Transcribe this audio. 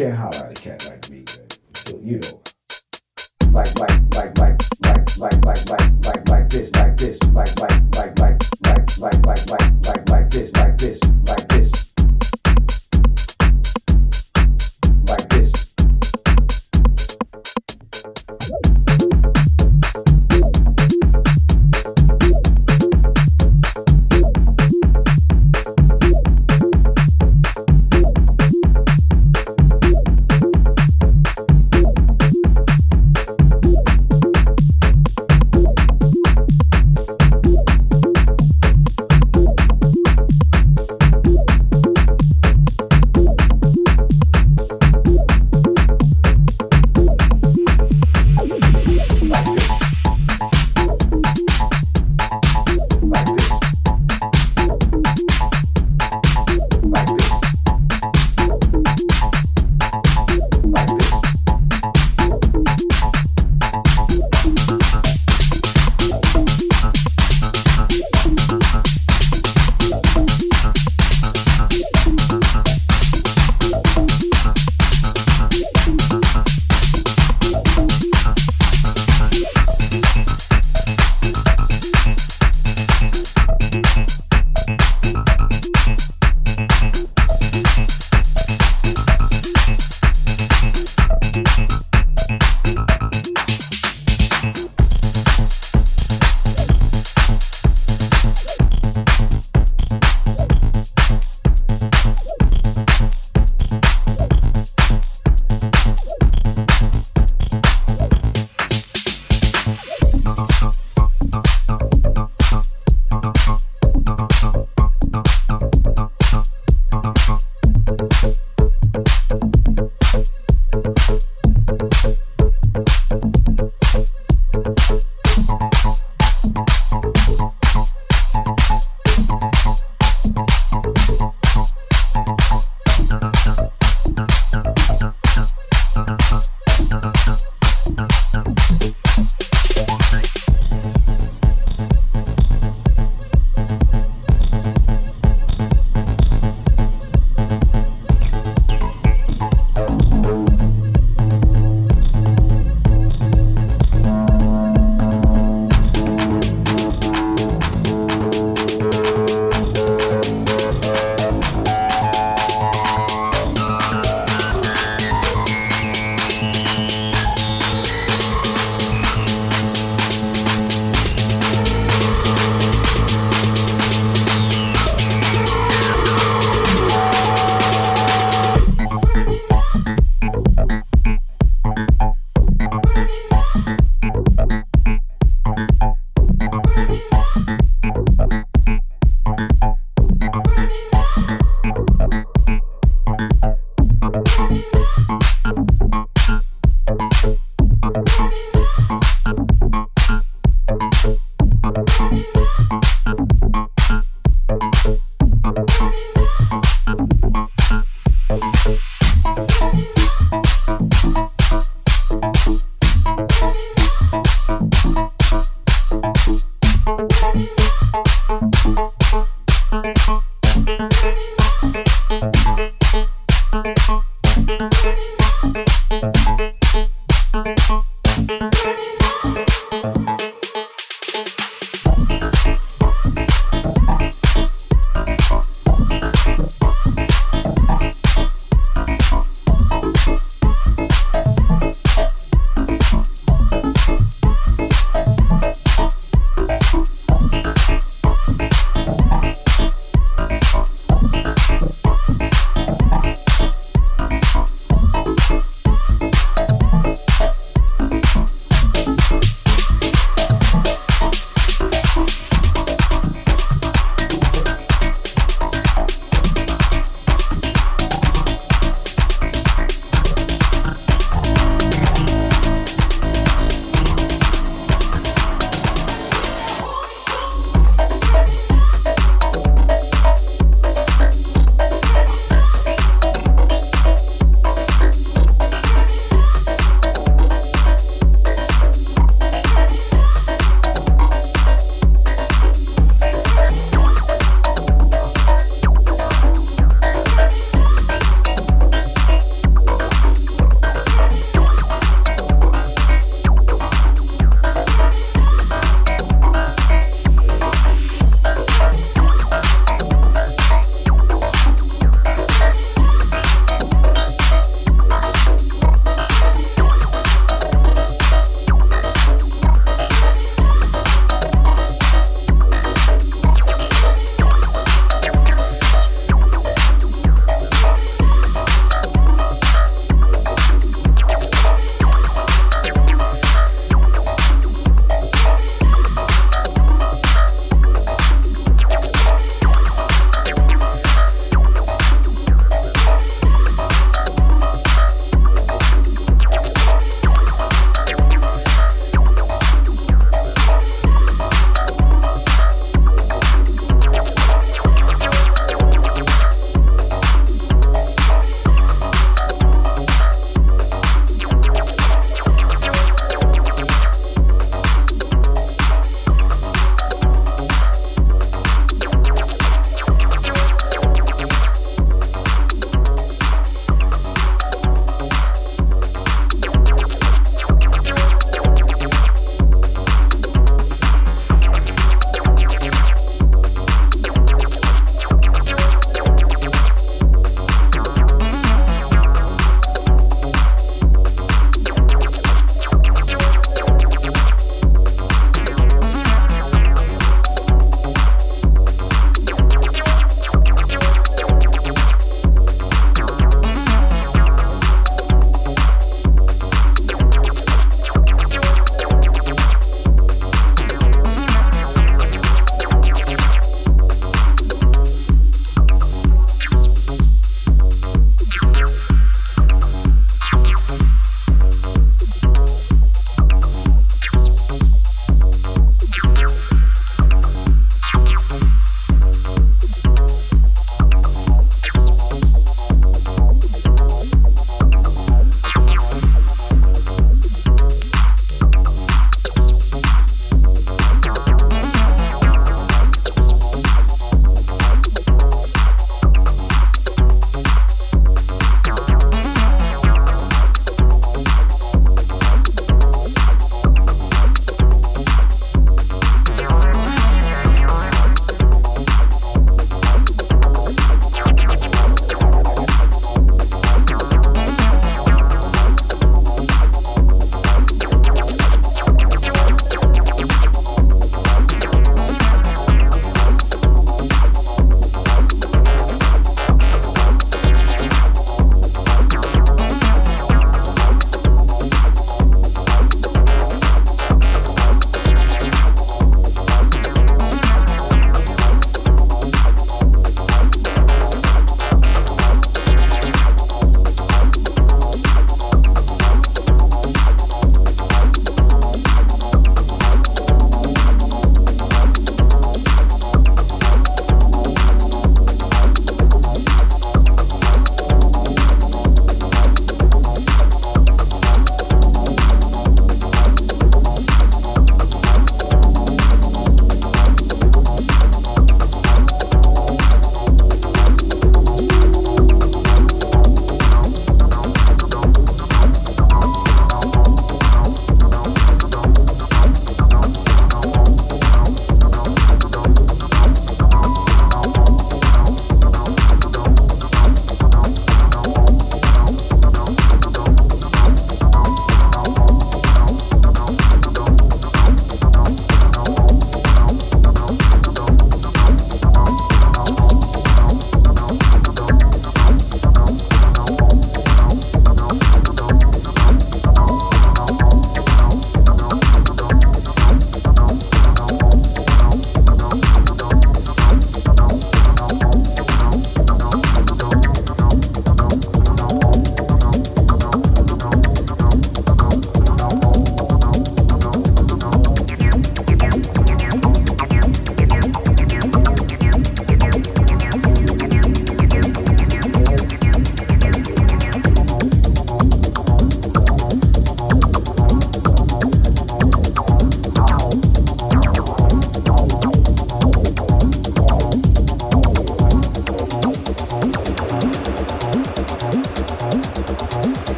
can't holler at a cat like me, but You know. Like, like, like, like, like, like, like, like, like, like this, like this, like, like,